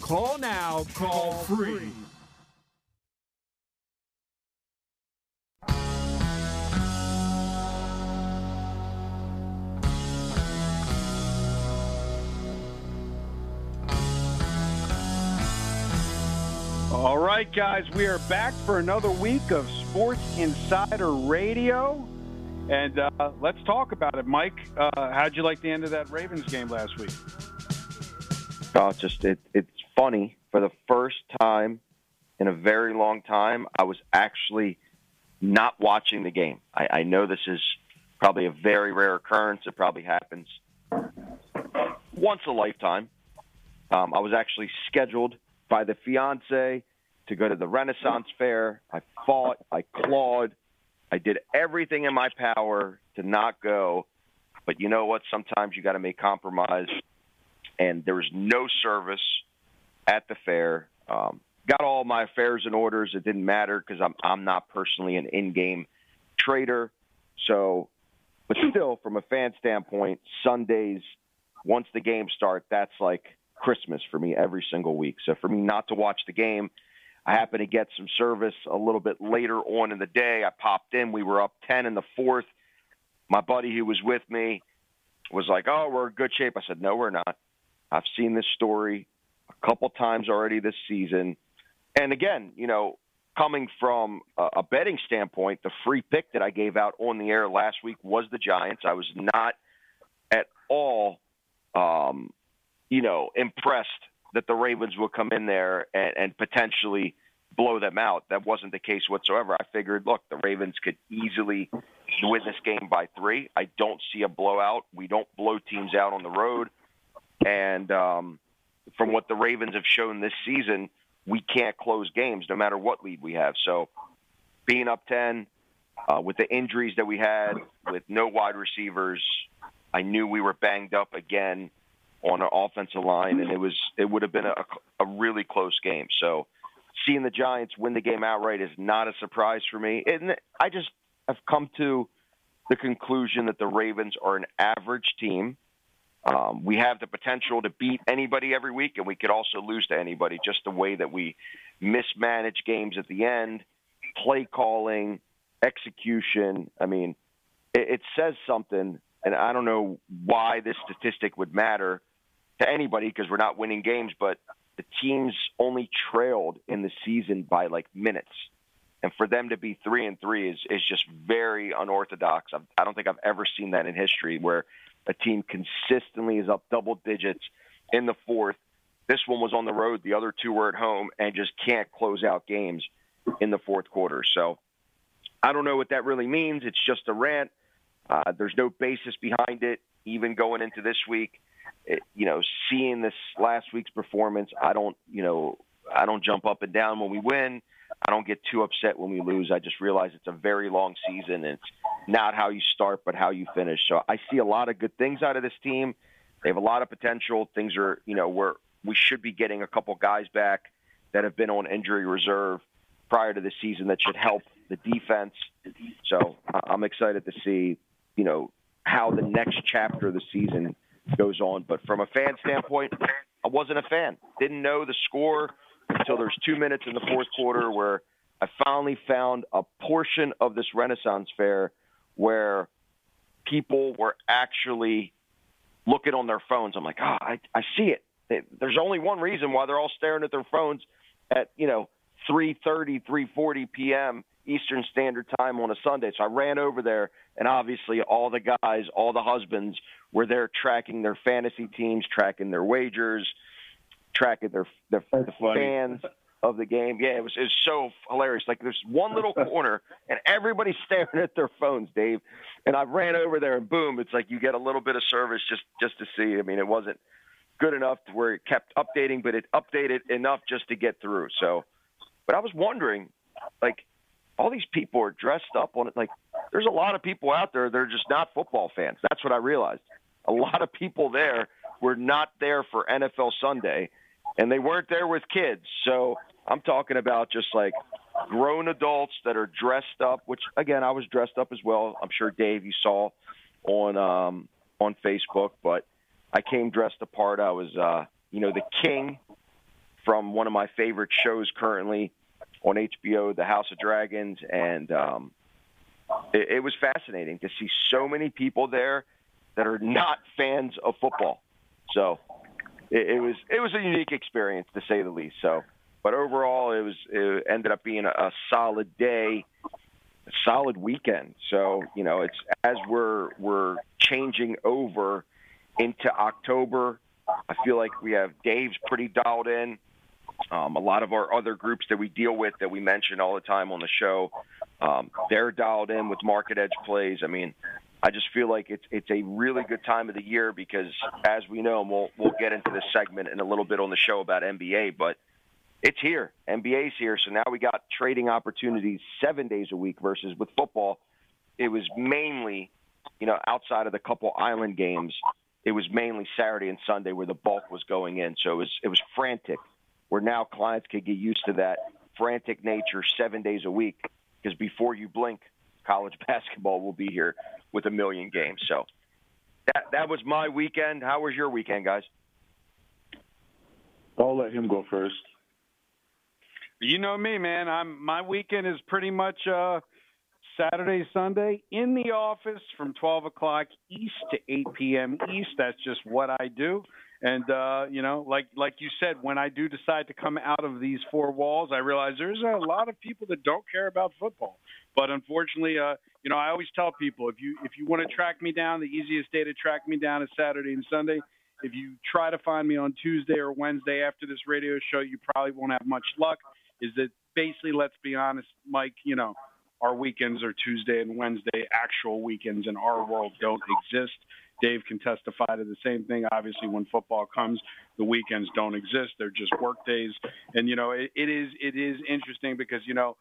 Call now, call free. All right, guys, we are back for another week of Sports Insider Radio. And uh, let's talk about it. Mike, uh, how'd you like the end of that Ravens game last week? Oh, just it, it's funny. For the first time in a very long time, I was actually not watching the game. I, I know this is probably a very rare occurrence. It probably happens once a lifetime. Um, I was actually scheduled by the fiance to go to the Renaissance Fair. I fought, I clawed, I did everything in my power to not go. But you know what? Sometimes you got to make compromise. And there was no service at the fair. Um, got all my affairs and orders. It didn't matter because I'm I'm not personally an in-game trader. So, but still, from a fan standpoint, Sundays once the game start, that's like Christmas for me every single week. So for me not to watch the game, I happened to get some service a little bit later on in the day. I popped in. We were up 10 in the fourth. My buddy who was with me was like, Oh, we're in good shape. I said, No, we're not. I've seen this story a couple times already this season. And again, you know, coming from a betting standpoint, the free pick that I gave out on the air last week was the Giants. I was not at all, um, you know, impressed that the Ravens would come in there and, and potentially blow them out. That wasn't the case whatsoever. I figured, look, the Ravens could easily win this game by three. I don't see a blowout. We don't blow teams out on the road. And um, from what the Ravens have shown this season, we can't close games no matter what lead we have. So being up 10, uh, with the injuries that we had, with no wide receivers, I knew we were banged up again on our offensive line, and it was it would have been a, a really close game. So seeing the Giants win the game outright is not a surprise for me. And I just have come to the conclusion that the Ravens are an average team. Um, we have the potential to beat anybody every week, and we could also lose to anybody. Just the way that we mismanage games at the end, play calling, execution. I mean, it, it says something, and I don't know why this statistic would matter to anybody because we're not winning games, but the teams only trailed in the season by like minutes. And for them to be three and three is, is just very unorthodox. I've, I don't think I've ever seen that in history where a team consistently is up double digits in the fourth. This one was on the road. The other two were at home and just can't close out games in the fourth quarter. So I don't know what that really means. It's just a rant. Uh, there's no basis behind it, even going into this week it, you know, seeing this last week's performance, I don't, you know, I don't jump up and down when we win. I don't get too upset when we lose. I just realize it's a very long season. And it's not how you start, but how you finish. So I see a lot of good things out of this team. They have a lot of potential. Things are, you know, we're, we should be getting a couple guys back that have been on injury reserve prior to the season that should help the defense. So I'm excited to see, you know, how the next chapter of the season goes on. But from a fan standpoint, I wasn't a fan. Didn't know the score until there's two minutes in the fourth quarter where I finally found a portion of this Renaissance fair where people were actually looking on their phones. I'm like, oh, I, I see it. There's only one reason why they're all staring at their phones at, you know, 3:30, 3:40 p.m. Eastern Standard Time on a Sunday. So I ran over there, and obviously all the guys, all the husbands were there tracking their fantasy teams, tracking their wagers, tracking their, their the fans of the game. Yeah, it was it was so hilarious. Like there's one little corner, and everybody's staring at their phones, Dave. And I ran over there, and boom, it's like you get a little bit of service just just to see. I mean, it wasn't good enough to where it kept updating, but it updated enough just to get through. So, but I was wondering, like all these people are dressed up on it. Like, there's a lot of people out there that are just not football fans. That's what I realized. A lot of people there were not there for NFL Sunday, and they weren't there with kids. So I'm talking about just like grown adults that are dressed up. Which again, I was dressed up as well. I'm sure Dave, you saw on um, on Facebook, but I came dressed apart. I was, uh, you know, the king from one of my favorite shows currently on HBO, The House of Dragons, and um, it, it was fascinating to see so many people there that are not fans of football. So it, it was it was a unique experience to say the least. So, but overall, it was it ended up being a, a solid day, a solid weekend. So you know, it's as we're we're changing over into October. I feel like we have Dave's pretty dialed in. Um, a lot of our other groups that we deal with that we mention all the time on the show, um, they're dialed in with market edge plays. I mean, I just feel like it's it's a really good time of the year because, as we know, we'll we'll get into this segment in a little bit on the show about NBA, but it's here. NBA's here, so now we got trading opportunities seven days a week versus with football, it was mainly, you know, outside of the couple island games, it was mainly Saturday and Sunday where the bulk was going in. So it was it was frantic where now clients could get used to that frantic nature seven days a week because before you blink, college basketball will be here with a million games. So that that was my weekend. How was your weekend, guys? I'll let him go first. You know me, man. I'm my weekend is pretty much uh, Saturday, Sunday in the office from 12 o'clock East to 8 p.m. East. That's just what I do. And uh, you know, like like you said, when I do decide to come out of these four walls, I realize there's a lot of people that don't care about football. But unfortunately, uh, you know, I always tell people if you if you want to track me down, the easiest day to track me down is Saturday and Sunday. If you try to find me on Tuesday or Wednesday after this radio show, you probably won't have much luck. Is that basically, let's be honest, Mike, you know, our weekends are Tuesday and Wednesday. Actual weekends in our world don't exist. Dave can testify to the same thing. Obviously, when football comes, the weekends don't exist; they're just work days. And you know, it, it is it is interesting because you know,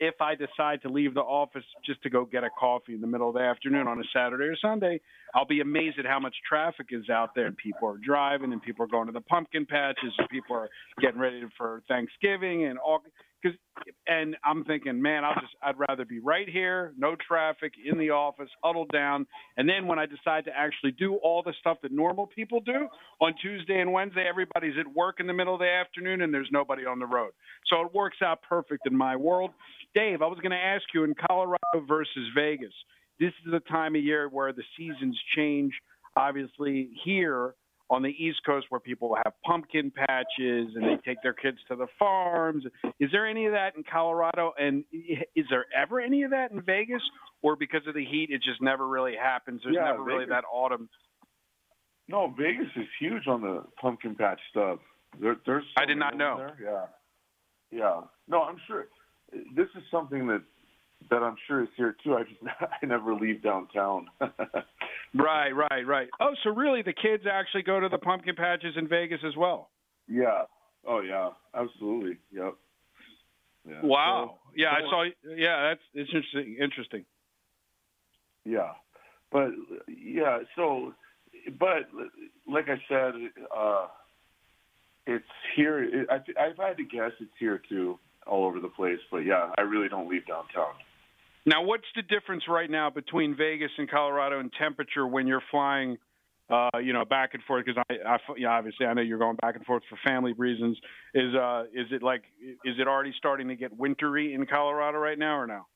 if I decide to leave the office just to go get a coffee in the middle of the afternoon on a Saturday or Sunday, I'll be amazed at how much traffic is out there. And people are driving, and people are going to the pumpkin patches, and people are getting ready for Thanksgiving, and all because and I'm thinking, man, I'll just I'd rather be right here, no traffic, in the office, huddled down, and then when I decide to actually do all the stuff that normal people do on Tuesday and Wednesday, everybody's at work in the middle of the afternoon and there's nobody on the road. So it works out perfect in my world. Dave, I was going to ask you in Colorado versus Vegas. This is the time of year where the seasons change. Obviously, here on the East Coast where people have pumpkin patches and they take their kids to the farms. Is there any of that in Colorado? And is there ever any of that in Vegas? Or because of the heat, it just never really happens? There's Yeah, never really that autumn. No, Vegas is huge on the pumpkin patch stuff. There, there's. I did not know. There. Yeah, yeah. No, I'm sure. This is something that that I'm sure is here too. I just I never leave downtown. Right, right, right. Oh, so really the kids actually go to the pumpkin patches in Vegas as well? yeah. Oh yeah. Absolutely. Yep. Yeah. Wow. So- yeah, I so- saw. Yeah, that's it's interesting. Interesting. Yeah, but yeah. So, but like I said, uh, it's here. It, I, I've had to guess it's here too, all over the place. But yeah, I really don't leave downtown. Now, what's the difference right now between Vegas and Colorado in temperature when you're flying, uh, you know, back and forth? Because I, I, yeah, obviously, I know you're going back and forth for family reasons. Is uh, is it like, is it already starting to get wintry in Colorado right now, or no?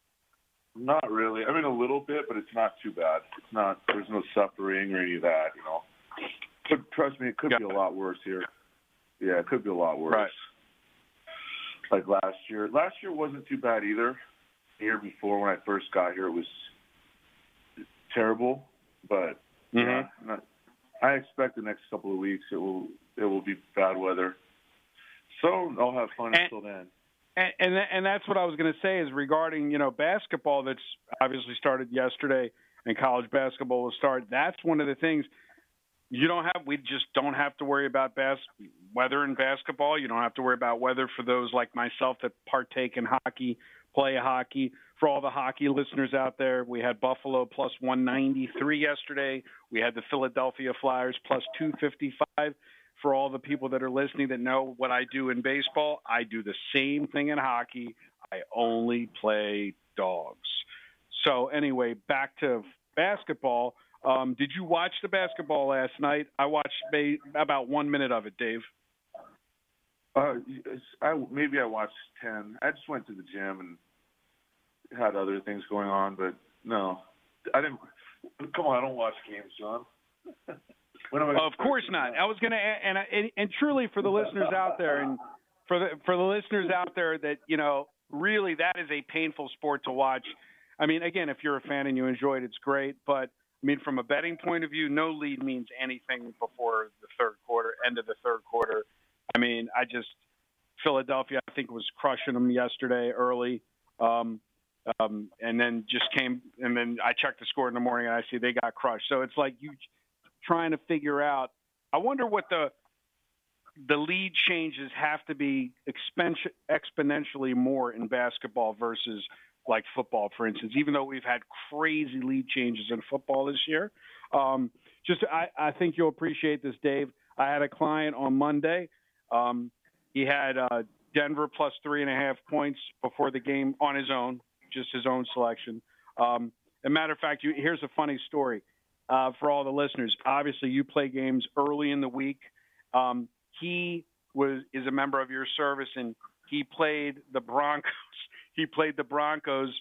Not really. I mean, a little bit, but it's not too bad. It's not. There's no suffering or any of that. You know. Could, trust me, it could be a lot worse here. Yeah, it could be a lot worse. Right. Like last year. Last year wasn't too bad either. The year before, when I first got here, it was terrible. But mm-hmm. yeah, not, I expect the next couple of weeks it will it will be bad weather. So I'll have fun and, until then. And and, and that's what I was going to say is regarding you know basketball that's obviously started yesterday and college basketball will start. That's one of the things you don't have. We just don't have to worry about bas- weather in basketball. You don't have to worry about weather for those like myself that partake in hockey, play hockey. For all the hockey listeners out there, we had Buffalo plus 193 yesterday. We had the Philadelphia Flyers plus 255 for all the people that are listening that know what I do in baseball, I do the same thing in hockey. I only play dogs. So anyway, back to basketball. Um, did you watch the basketball last night? I watched about one minute of it, Dave. Uh, I, maybe I watched ten. I just went to the gym and had other things going on, but no, I didn't. Come on, I don't watch games, John. of course not. I was going to, and, and and truly for the listeners out there, and for the for the listeners out there that you know, really that is a painful sport to watch. I mean, again, if you're a fan and you enjoy it, it's great. But I mean, from a betting point of view, no lead means anything before the third quarter, end of the third quarter. I mean, I just Philadelphia, I think, was crushing them yesterday early. Um, um, and then just came, and then I checked the score in the morning and I see they got crushed. So it's like you trying to figure out. I wonder what the the lead changes have to be exponentially more in basketball versus like football, for instance. Even though we've had crazy lead changes in football this year, um, just I, I think you'll appreciate this, Dave. I had a client on Monday. Um, he had uh, Denver plus three and a half points before the game on his own, just his own selection. Um, a matter of fact, you, here's a funny story uh, for all the listeners. Obviously, you play games early in the week. Um, he was is a member of your service, and he played the Broncos. He played the Broncos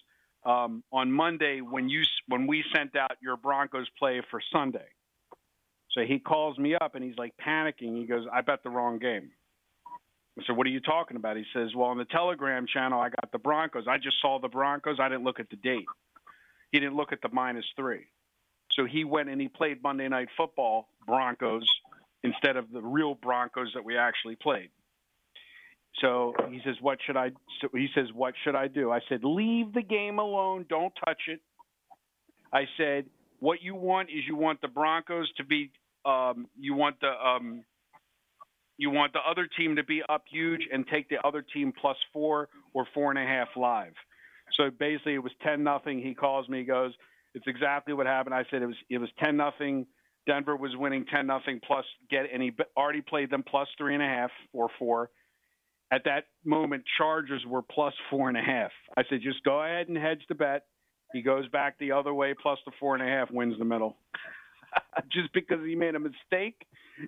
um, on Monday when you when we sent out your Broncos play for Sunday. So he calls me up and he's like panicking. He goes, "I bet the wrong game." I said, "What are you talking about?" He says, "Well, on the Telegram channel, I got the Broncos. I just saw the Broncos. I didn't look at the date. He didn't look at the minus three. So he went and he played Monday Night Football Broncos instead of the real Broncos that we actually played. So he says, "What should I?" So he says, "What should I do?" I said, "Leave the game alone. Don't touch it." I said, "What you want is you want the Broncos to be, um, you want the, um, you want the other team to be up huge and take the other team plus four or four and a half live." So basically, it was ten nothing. He calls me, he goes, it's exactly what happened. I said it was it was ten nothing. Denver was winning ten nothing plus get and he already played them plus three and a half or four. At that moment, Chargers were plus four and a half. I said just go ahead and hedge the bet. He goes back the other way, plus the four and a half wins the middle. just because he made a mistake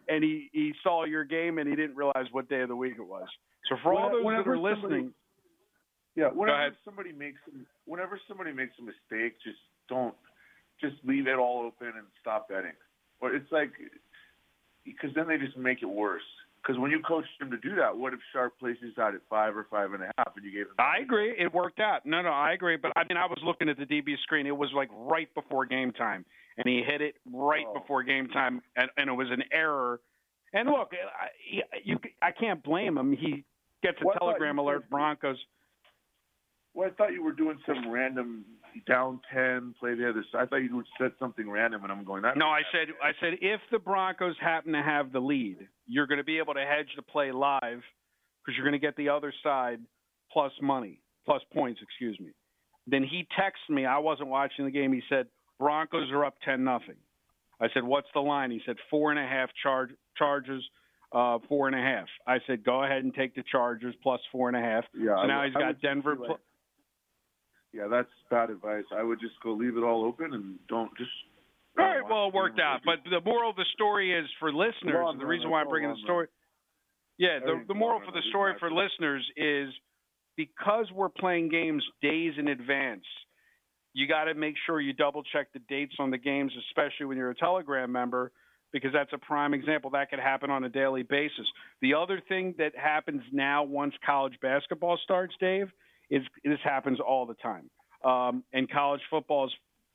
and he, he saw your game and he didn't realize what day of the week it was. So for all those that are listening, yeah, whenever somebody makes whenever somebody makes a mistake, just don't just leave it all open and stop betting. Or it's like because then they just make it worse. Because when you coached him to do that, what if Sharp places out at five or five and a half, and you gave him? I agree. It worked out. No, no, I agree. But I mean, I was looking at the DB screen. It was like right before game time, and he hit it right oh. before game time, and, and it was an error. And look, I, you, I can't blame him. He gets a telegram alert. Broncos. Well, I thought you were doing some random down ten, play the other side. I thought you would said something random, and I'm going. That no, I said I said if the Broncos happen to have the lead, you're going to be able to hedge the play live because you're going to get the other side plus money, plus points. Excuse me. Then he texted me. I wasn't watching the game. He said Broncos are up ten nothing. I said, "What's the line?" He said four and a half charge Chargers. Uh, four and a half. I said, go ahead and take the Chargers plus four and a half. Yeah, so now I, he's got Denver. Pl- yeah, that's bad advice. I would just go leave it all open and don't just. All right, eh, well, it worked out. But the moral of the story is for listeners, on, the reason why I'm bringing the story. Yeah, the, the moral for the story for listeners is because we're playing games days in advance, you got to make sure you double check the dates on the games, especially when you're a Telegram member, because that's a prime example. That could happen on a daily basis. The other thing that happens now once college basketball starts, Dave, is this happens all the time. Um, and college football is,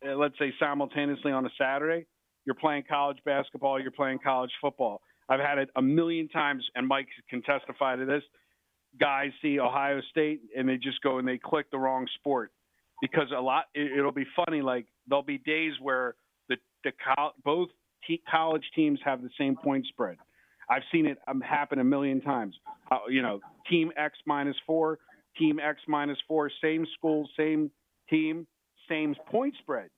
uh, let's say, simultaneously on a Saturday, you're playing college basketball, you're playing college football. I've had it a million times, and Mike can testify to this. Guys see Ohio State and they just go and they click the wrong sport because a lot. It, will be funny. Like there'll be days where the the both t- college teams have the same point spread. I've seen it um, happen a million times. Uh, you know, team X minus four, team X minus four, same school, same team, same point spread.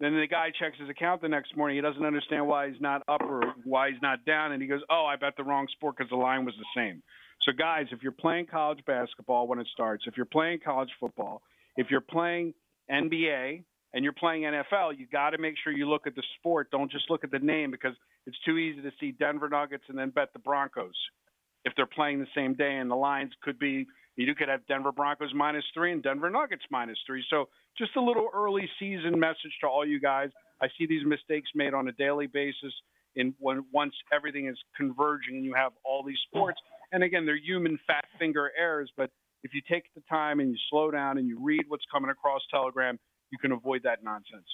Then the guy checks his account the next morning. He doesn't understand why he's not up or why he's not down, and he goes, "Oh, I bet the wrong sport because the line was the same." So, guys, if you're playing college basketball when it starts, if you're playing college football, if you're playing NBA and you're playing NFL, you got to make sure you look at the sport. Don't just look at the name because it's too easy to see Denver Nuggets and then bet the Broncos if they're playing the same day, and the lines could be you could have Denver Broncos minus three and Denver Nuggets minus three. So just a little early season message to all you guys. I see these mistakes made on a daily basis in when once everything is converging and you have all these sports. And again, they're human fat finger errors, but if you take the time and you slow down and you read what's coming across Telegram, you can avoid that nonsense.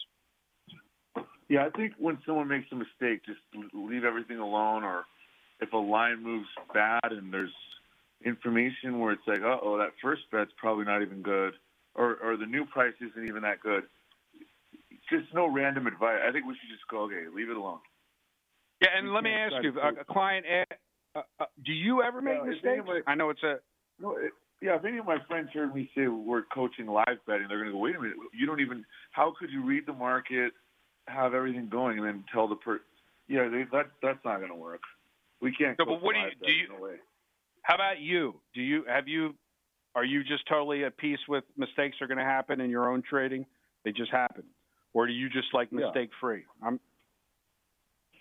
Yeah, I think when someone makes a mistake, just leave everything alone. Or if a line moves bad and there's information where it's like, oh, that first bet's probably not even good, or or the new price isn't even that good. Just no random advice. I think we should just go, okay, leave it alone. Yeah, and we let me ask you, a, a client, uh, uh, do you ever make yeah, mistakes? I know it's a. No, it, yeah, if any of my friends heard me say we're coaching live betting, they're going to go, wait a minute, you don't even. How could you read the market, have everything going, and then tell the per? Yeah, they, that that's not going to work. We can't. No, but what do you do? You, no how about you? Do you have you? Are you just totally at peace with mistakes are going to happen in your own trading? They just happen, or do you just like mistake free? I'm.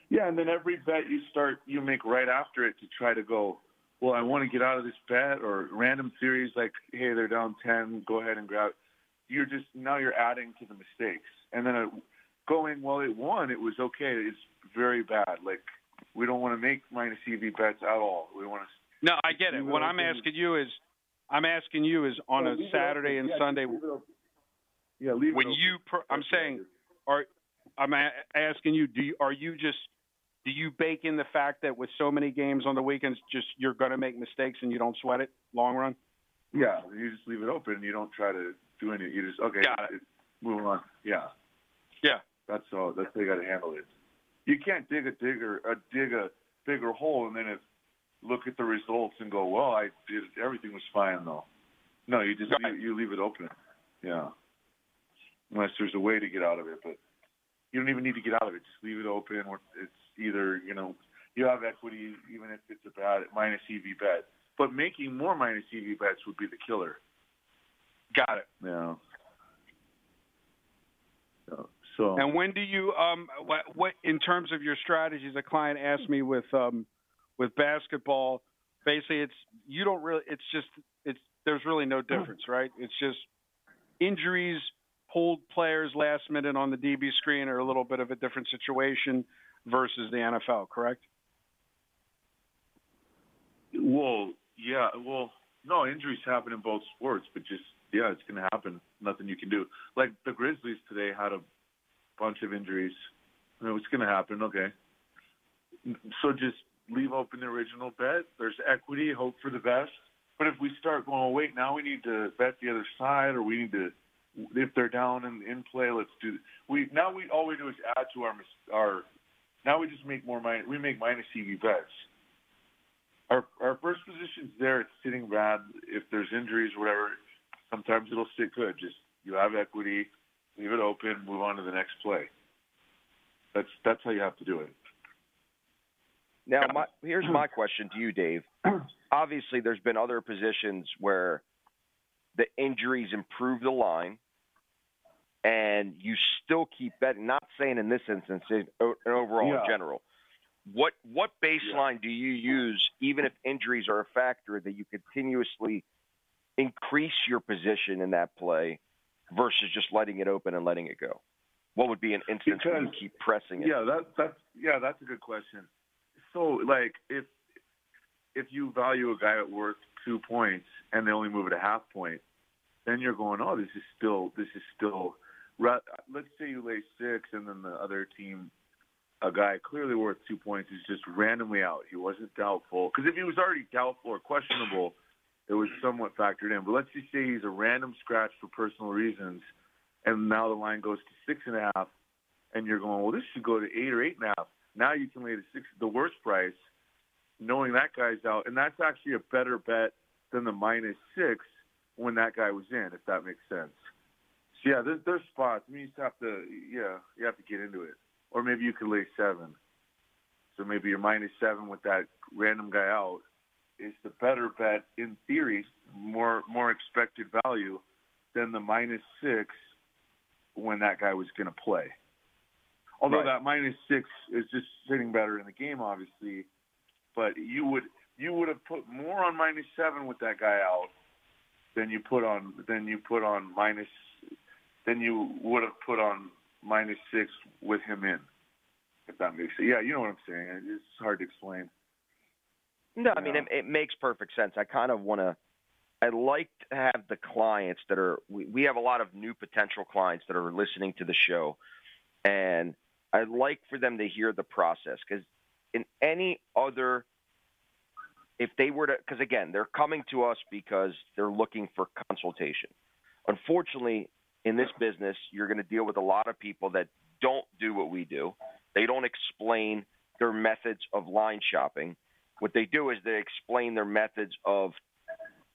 Yeah, and then every bet you start, you make right after it to try to go. Well, I want to get out of this bet, or random theories like, hey, they're down ten, go ahead and grab. You're just now you're adding to the mistakes, and then it, going well, it won, it was okay. It's very bad. Like we don't want to make minus EV bets at all. We want to no, I get it. What I'm asking you is, I'm asking you is on a Saturday and Sunday. Yeah, leave when you, per, I'm saying, are I'm asking you, do you are you just do you bake in the fact that with so many games on the weekends, just you're going to make mistakes and you don't sweat it long run? Yeah, you just leave it open. and You don't try to do anything. You just okay, got it. Move on. Yeah, yeah. That's all. That's how you got to handle it. You can't dig a digger, a dig a bigger hole, and then if look at the results and go, well, I did everything was fine though. No, you just you, you leave it open. Yeah. Unless there's a way to get out of it, but you don't even need to get out of it. Just leave it open. It's either you know you have equity, even if it's a bad minus EV bet. But making more minus EV bets would be the killer. Got it. Yeah. So. And when do you um what, what in terms of your strategies? A client asked me with um with basketball, basically it's you don't really it's just it's there's really no difference, mm-hmm. right? It's just injuries pulled players last minute on the DB screen are a little bit of a different situation versus the NFL, correct? Well, yeah, well, no, injuries happen in both sports, but just yeah, it's going to happen. Nothing you can do. Like the Grizzlies today had a bunch of injuries. I mean, it's going to happen. Okay, so just leave open the original bet. There's equity, hope for the best. But if we start going, oh, wait, now we need to bet the other side, or we need to, if they're down in, in play, let's do. We now we all we do is add to our our. Now we just make more money. We make minus EV bets. Our our first position's there. It's sitting bad. If there's injuries or whatever, sometimes it'll sit good. Just you have equity, leave it open, move on to the next play. That's that's how you have to do it. Now, my, here's my question to you, Dave. Obviously, there's been other positions where the injuries improve the line, and you still keep betting. Not saying in this instance, in overall yeah. in general. What what baseline yeah. do you use, even if injuries are a factor, that you continuously increase your position in that play versus just letting it open and letting it go? What would be an instance where you keep pressing it? Yeah, that that's yeah, that's a good question. So like if if you value a guy at worth two points and they only move it a half point, then you're going, oh, this is still this is still. Let's say you lay six and then the other team, a guy clearly worth two points is just randomly out. He wasn't doubtful because if he was already doubtful or questionable, it was somewhat factored in. But let's just say he's a random scratch for personal reasons, and now the line goes to six and a half and you're going, well, this should go to eight or eight and a half. Now you can lay the six, the worst price, knowing that guy's out, and that's actually a better bet than the minus six when that guy was in, if that makes sense. So yeah, there's there's spots. I mean, you just have to, yeah, you have to get into it, or maybe you could lay seven. So maybe you're minus seven with that random guy out is the better bet in theory, more more expected value than the minus six when that guy was going to play. Although Right. that minus six is just sitting better in the game, obviously, but you would you would have put more on minus seven with that guy out than you put on than you put on minus than you would have put on minus six with him in. If that makes sense. Yeah, you know what I'm saying. It's hard to explain. No, I mean it, it makes perfect sense. I kind of want to. I like to have the clients that are. We, we have a lot of new potential clients that are listening to the show, and I'd like for them to hear the process because in any other, if they were to, because again, they're coming to us because they're looking for consultation. Unfortunately, in this business, you're going to deal with a lot of people that don't do what we do. They don't explain their methods of line shopping what they do is they explain their methods of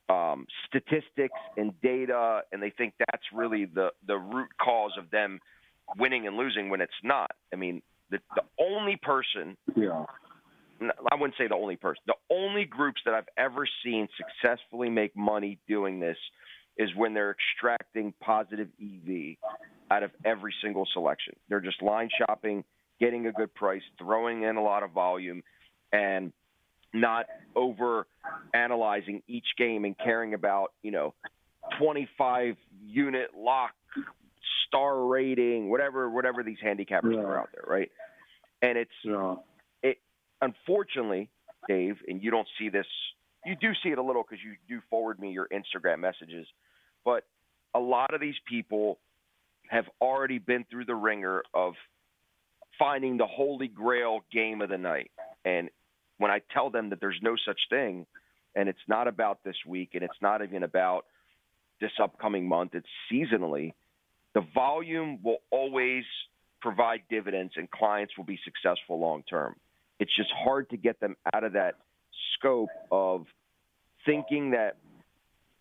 um, statistics and data, and they think that's really the the root cause of them winning and losing when it's not. I mean, the the only person Yeah. I wouldn't say the only person. The only groups that I've ever seen successfully make money doing this is when they're extracting positive EV out of every single selection. They're just line shopping, getting a good price, throwing in a lot of volume, and not over analyzing each game and caring about, you know, 25 unit lock, star rating, whatever whatever these handicappers Yeah. are out there, right? And it's Yeah. unfortunately, Dave, and you don't see this, you do see it a little because you do forward me your Instagram messages, but a lot of these people have already been through the ringer of finding the holy grail game of the night. And when I tell them that there's no such thing, and it's not about this week, and it's not even about this upcoming month, it's seasonally, the volume will always provide dividends and clients will be successful long term. It's just hard to get them out of that scope of thinking that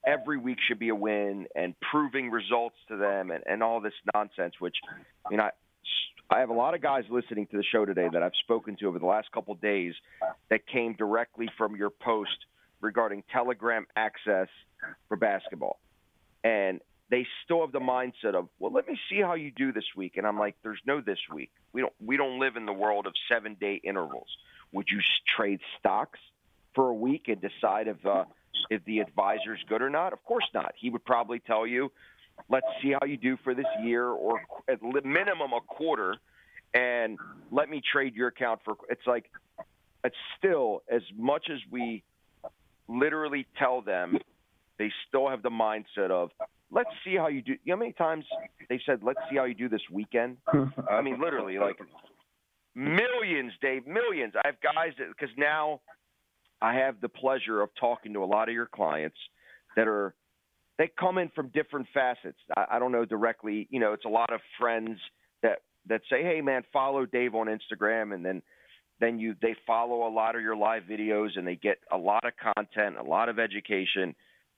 every week should be a win and proving results to them and, and all this nonsense, which, you know, I, I have a lot of guys listening to the show today that I've spoken to over the last couple of days that came directly from your post regarding Telegram access for basketball. And they still have the mindset of, well, let me see how you do this week. And I'm like, there's no this week. We don't we don't live in the world of seven day intervals. Would you trade stocks for a week and decide if uh, if the advisor's good or not? Of course not. He would probably tell you, let's see how you do for this year, or at minimum a quarter, and let me trade your account for. It's like it's still as much as we literally tell them, they still have the mindset of let's see how you do. You know how many times they said, let's see how you do this weekend? I mean, literally, like millions, Dave, millions. I have guys that, because now I have the pleasure of talking to a lot of your clients that are, they come in from different facets. I, I don't know directly, you know, it's a lot of friends that, that say, hey, man, follow Dave on Instagram. And then, then you, they follow a lot of your live videos and they get a lot of content, a lot of education.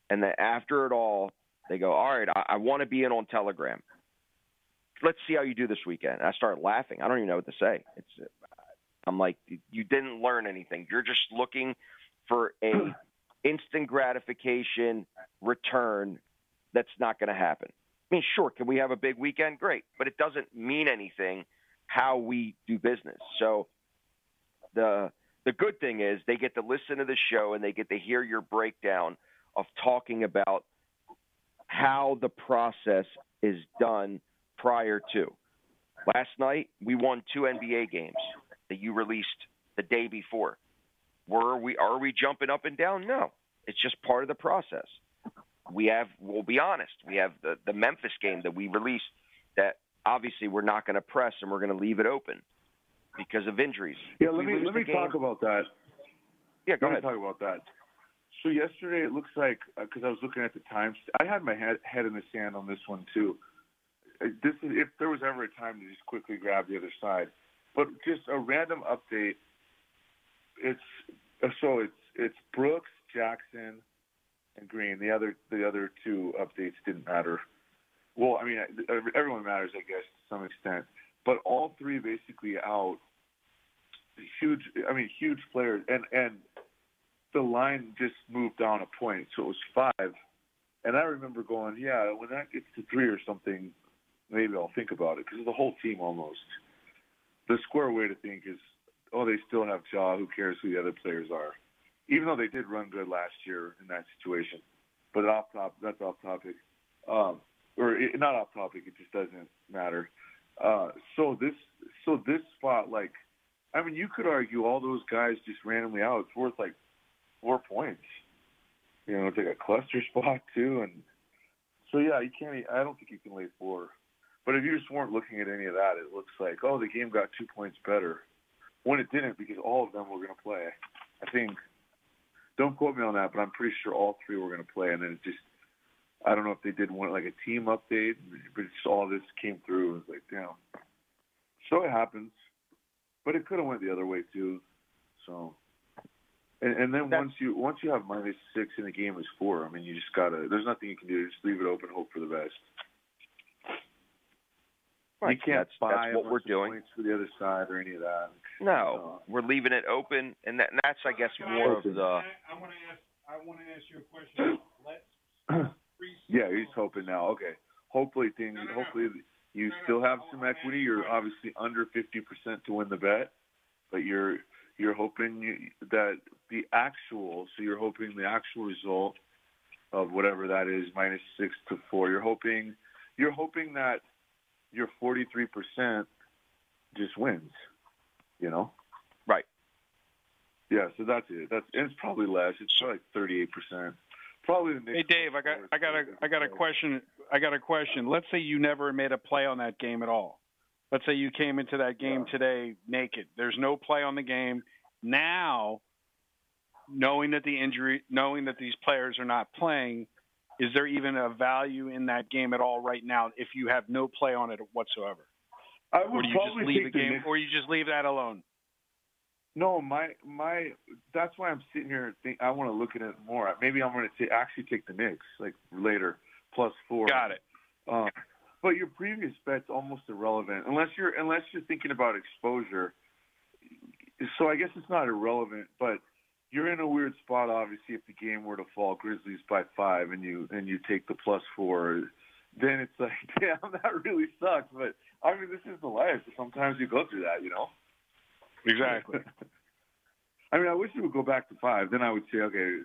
And then after it all, they go, all right, I, I want to be in on Telegram. Let's see how you do this weekend. And I start laughing. I don't even know what to say. It's, I'm like, you didn't learn anything. You're just looking for a instant gratification return that's not going to happen. I mean, sure, can we have a big weekend? Great, but it doesn't mean anything how we do business. So the the good thing is they get to listen to the show and they get to hear your breakdown of talking about how the process is done prior to. Last night we won two NBA games that you released the day before. Were we are we jumping up and down? No. It's just part of the process. We have we'll be honest, we have the, the Memphis game that we released that obviously we're not going to press and we're going to leave it open because of injuries. Yeah, let me let me game, talk about that. Yeah, go let ahead. me talk about that. So yesterday it looks like because uh, I was looking at the times, I had my head head in the sand on this one too. Uh, this is if there was ever a time to just quickly grab the other side, but just a random update. It's uh, so it's it's Brooks, Jackson, and Green. The other the other two updates didn't matter. Well, I mean everyone matters, I guess, to some extent. But all three basically out. Huge, I mean, huge players, and and the line just moved down a point, so it was five. And I remember going, yeah, when that gets to three or something, maybe I'll think about it because the whole team almost. The square way to think is, oh, they still have Ja. Who cares who the other players are? Even though they did run good last year in that situation. But off top, that's off topic, um, or it, not off topic. It just doesn't matter. Uh, so this, so this spot, like, I mean, you could argue all those guys just randomly out. It's worth like four points. You know, it's like a cluster spot too, and so yeah, you can't. I don't think you can lay four. But if you just weren't looking at any of that, it looks like oh, the game got two points better when it didn't because all of them were going to play. I think. Don't quote me on that, but I'm pretty sure all three were going to play, and then it just. I don't know if they did one like a team update, but just all this came through. It was like, damn. So it happens, but it could have went the other way too. So and, and then once you once you have minus six in the game is four. I mean, you just gotta. There's nothing you can do. Just leave it open, hope for the best. Right. You can't that's, buy that's what we're doing points for the other side or any of that. No, uh, we're leaving it open, and, that, and that's, I guess, more of the. I want to ask. I want to ask you a question. Let's. yeah, he's hoping now. Okay, hopefully things. No, no, no. hopefully you still have some equity. You're obviously under fifty percent to win the bet, but you're you're hoping you, that the actual. So you're hoping the actual result of whatever that is minus six to four. You're hoping. You're hoping that your forty three percent just wins. You know. Right. Yeah, so that's it. That's and it's probably less. It's probably like thirty eight percent. Probably the Knicks Hey Dave, I got I got a I got a question. I got a question. Let's say you never made a play on that game at all. Let's say you came into that game today naked. There's no play on the game. Now, knowing that the injury, knowing that these players are not playing, is there even a value in that game at all right now if you have no play on it whatsoever? I Or would do you probably just leave the the game Knicks- or you just leave that alone? No, my my. That's why I'm sitting here. Think I want to look at it more. Maybe I'm going to actually take the Knicks like later plus four. Got it. Um, but your previous bet's almost irrelevant unless you're unless you're thinking about exposure. So I guess it's not irrelevant, but you're in a weird spot. Obviously, if the game were to fall Grizzlies by five and you and you take the plus four, then it's like, damn, that really sucks. But I mean, this is the life. Sometimes you go through that, you know. Exactly. I mean, I wish it would go back to five. Then I would say, okay,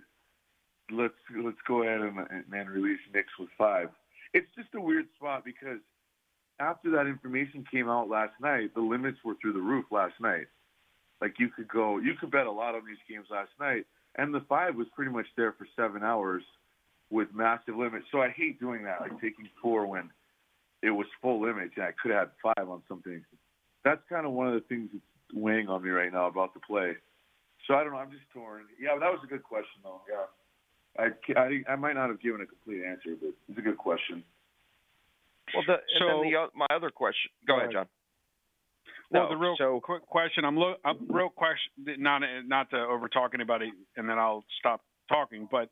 let's let's go ahead and, and release Knicks with five. It's just a weird spot because after that information came out last night, the limits were through the roof last night. Like you could go, you could bet a lot on these games last night, and the five was pretty much there for seven hours with massive limits. So I hate doing that, like taking four when it was full limits and I could have had five on something. That's kind of one of the things that's weighing on me right now about the play. So I don't know. I'm just torn. Yeah, that was a good question, though. Yeah, I, I, I might not have given a complete answer, but it's a good question. Well, the, and So- then the, my other question. Go, Go ahead, ahead. John. Well, No, the real so quick question. I'm, lo- I'm real question. Not not to over talk anybody, and then I'll stop talking. But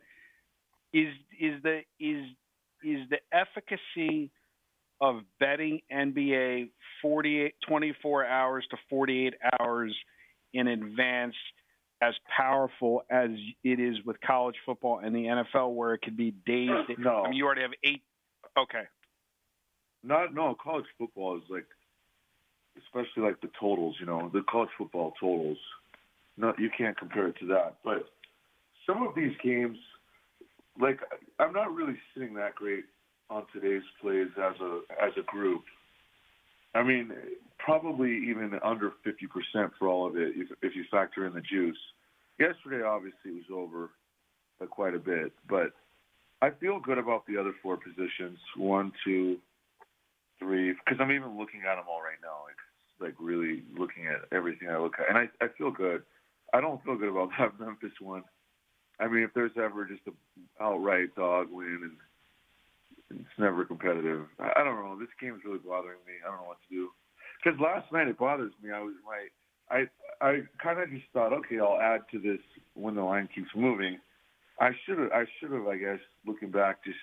is is the is is the efficacy of betting NBA 48, 24 hours to 48 hours in advance as powerful as it is with college football and the NFL, where it could be days? No. I mean, you already have eight. Okay. Not no college football is like, especially like the totals. You know, the college football totals. No, you can't compare it to that. But some of these games, like I'm not really sitting that great on today's plays as a as a group. I mean, probably even under 50% for all of it if, if you factor in the juice. Yesterday, obviously, was over by quite a bit, but I feel good about the other four positions one, two, three, because I'm even looking at them all right now, like like really looking at everything I look at, and I I feel good. I don't feel good about that Memphis one. I mean, if there's ever just a outright dog win and it's never competitive. I, I don't know. This game is really bothering me. I don't know what to do. Because last night it bothers me. I was my I I kind of just thought, okay, I'll add to this when the line keeps moving. I should have I should have I guess looking back just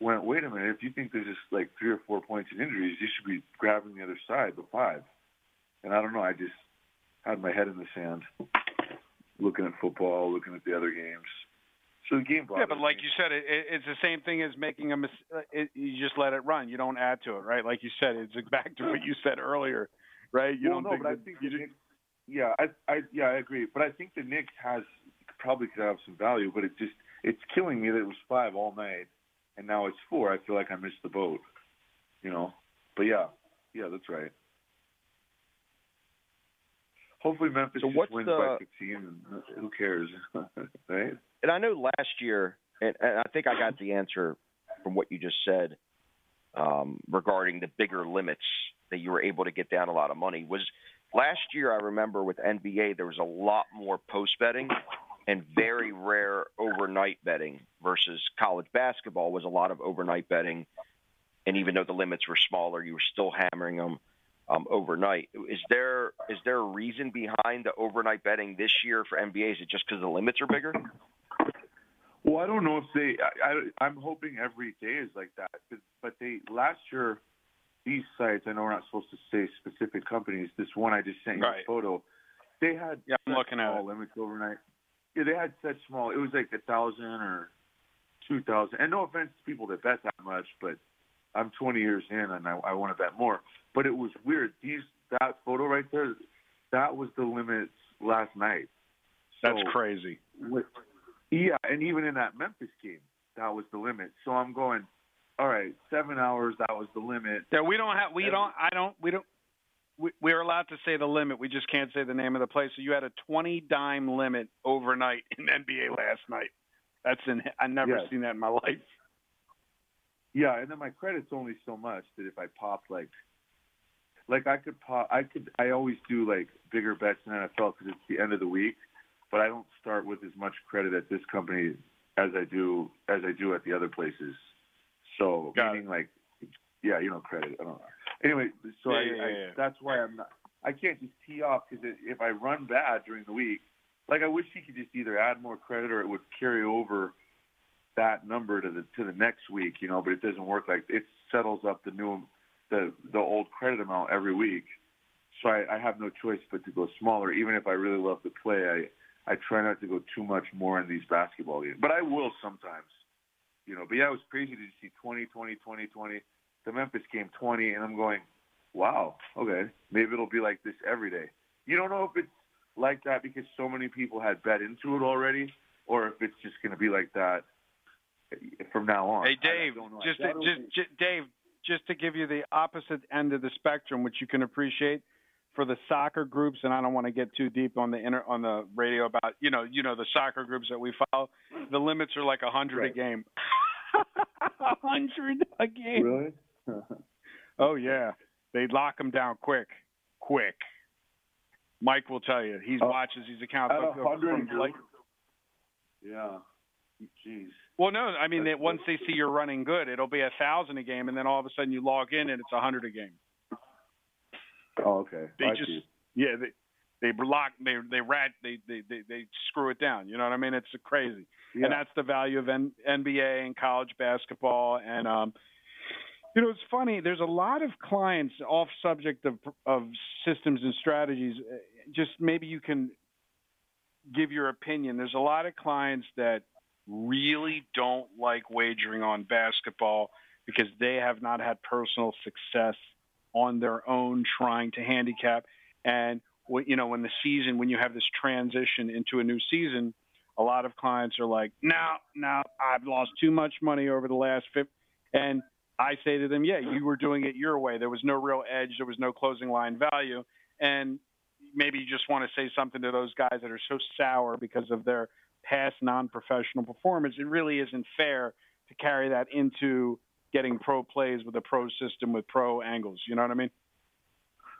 went wait a minute if you think there's just like three or four points in injuries you should be grabbing the other side the five and I don't know I just had my head in the sand looking at football looking at the other games so the game yeah but like me. you said it, it, it's the same thing as making a mis- uh, it, you just let it run you don't add to it right like you said it's back to what you said earlier right you well, don't no, think but I think the Knicks, yeah I, I yeah I agree but I think the Knicks has probably could have some value, but it just it's killing me that it was five all night, and now it's four. I feel like I missed the boat, you know. But yeah, yeah, that's right. Hopefully Memphis so what's wins the, by 16, and who cares, right? And I know last year, and, and I think I got the answer from what you just said um, regarding the bigger limits that you were able to get down a lot of money. Was last year? I remember with NBA there was a lot more post betting and very rare overnight betting versus college basketball was a lot of overnight betting. And even though the limits were smaller, you were still hammering them um, overnight. Is there is there a reason behind the overnight betting this year for NBA? Is it just because the limits are bigger? Well, I don't know if they. I, am hoping every day is like that. But, they last year, these sites. I know we're not supposed to say specific companies. This one I just sent you right. a photo. They had yeah, I'm looking at limits overnight. Yeah, they had such small. It was like a thousand or two thousand. And no offense to people that bet that much, but I'm 20 years in and I, I want to bet more. But it was weird. These that photo right there, that was the limits last night. So That's crazy. With, yeah, and even in that Memphis game, that was the limit. So I'm going, all right, seven hours. That was the limit. Yeah, we don't have. We don't. I don't. We don't we, we're allowed to say the limit. We just can't say the name of the place. So you had a 20 dime limit overnight in NBA last night. That's in. I've never seen that in my life. Yeah, and then my credit's only so much that if I pop like, like I could pop, I could, I always do like bigger bets in NFL because it's the end of the week, but I don't start with as much credit at this company as I do as I do at the other places. So Got meaning it. like, yeah, you know, credit. I don't know. Anyway, so yeah, I, yeah, I yeah. that's why I'm not. I can't just tee off because if I run bad during the week, like I wish he could just either add more credit or it would carry over that number to the to the next week, you know. But it doesn't work like it settles up the new the the old credit amount every week. So I, I have no choice but to go smaller, even if I really love to play. I I try not to go too much more in these basketball games, but I will sometimes, you know. But yeah, it was crazy to see 20, 20, 20, 20 the Memphis game 20, and I'm going, wow, okay, maybe it'll be like this every day. You don't know if it's like that because so many people had bet into it already, or if it's just going to be like that from now on. Hey, Dave, just just, just Dave, just to give you the opposite end of the spectrum, which you can appreciate for the soccer groups, and I don't want to get too deep on the inter, on the radio about you know you know the soccer groups that we follow. The limits are like a hundred right. a game. A hundred a game. Really? oh yeah, they lock them down quick, quick. Mike will tell you he uh, watches these accounts. At hundred, like, yeah. Jeez. Well, no, I mean that once they see you're running good, it'll be a thousand a game, and then all of a sudden you log in and it's a hundred a game. Oh, okay. They I just see. yeah they they block they they rat they, they they they screw it down. You know what I mean? It's crazy, Yeah. and that's the value of N- NBA and college basketball. And um, you know, it's funny. There's a lot of clients off subject of of systems and strategies. uh, Just maybe you can give your opinion. There's a lot of clients that really don't like wagering on basketball because they have not had personal success on their own trying to handicap. And you know, when the season, when you have this transition into a new season, a lot of clients are like, "No, no, I've lost too much money over the last fifth." And I say to them, yeah, you were doing it your way. There was no real edge. There was no closing line value. And maybe you just want to say something to those guys that are so sour because of their past non-professional performance. It really isn't fair to carry that into getting pro plays with a pro system with pro angles. You know what I mean?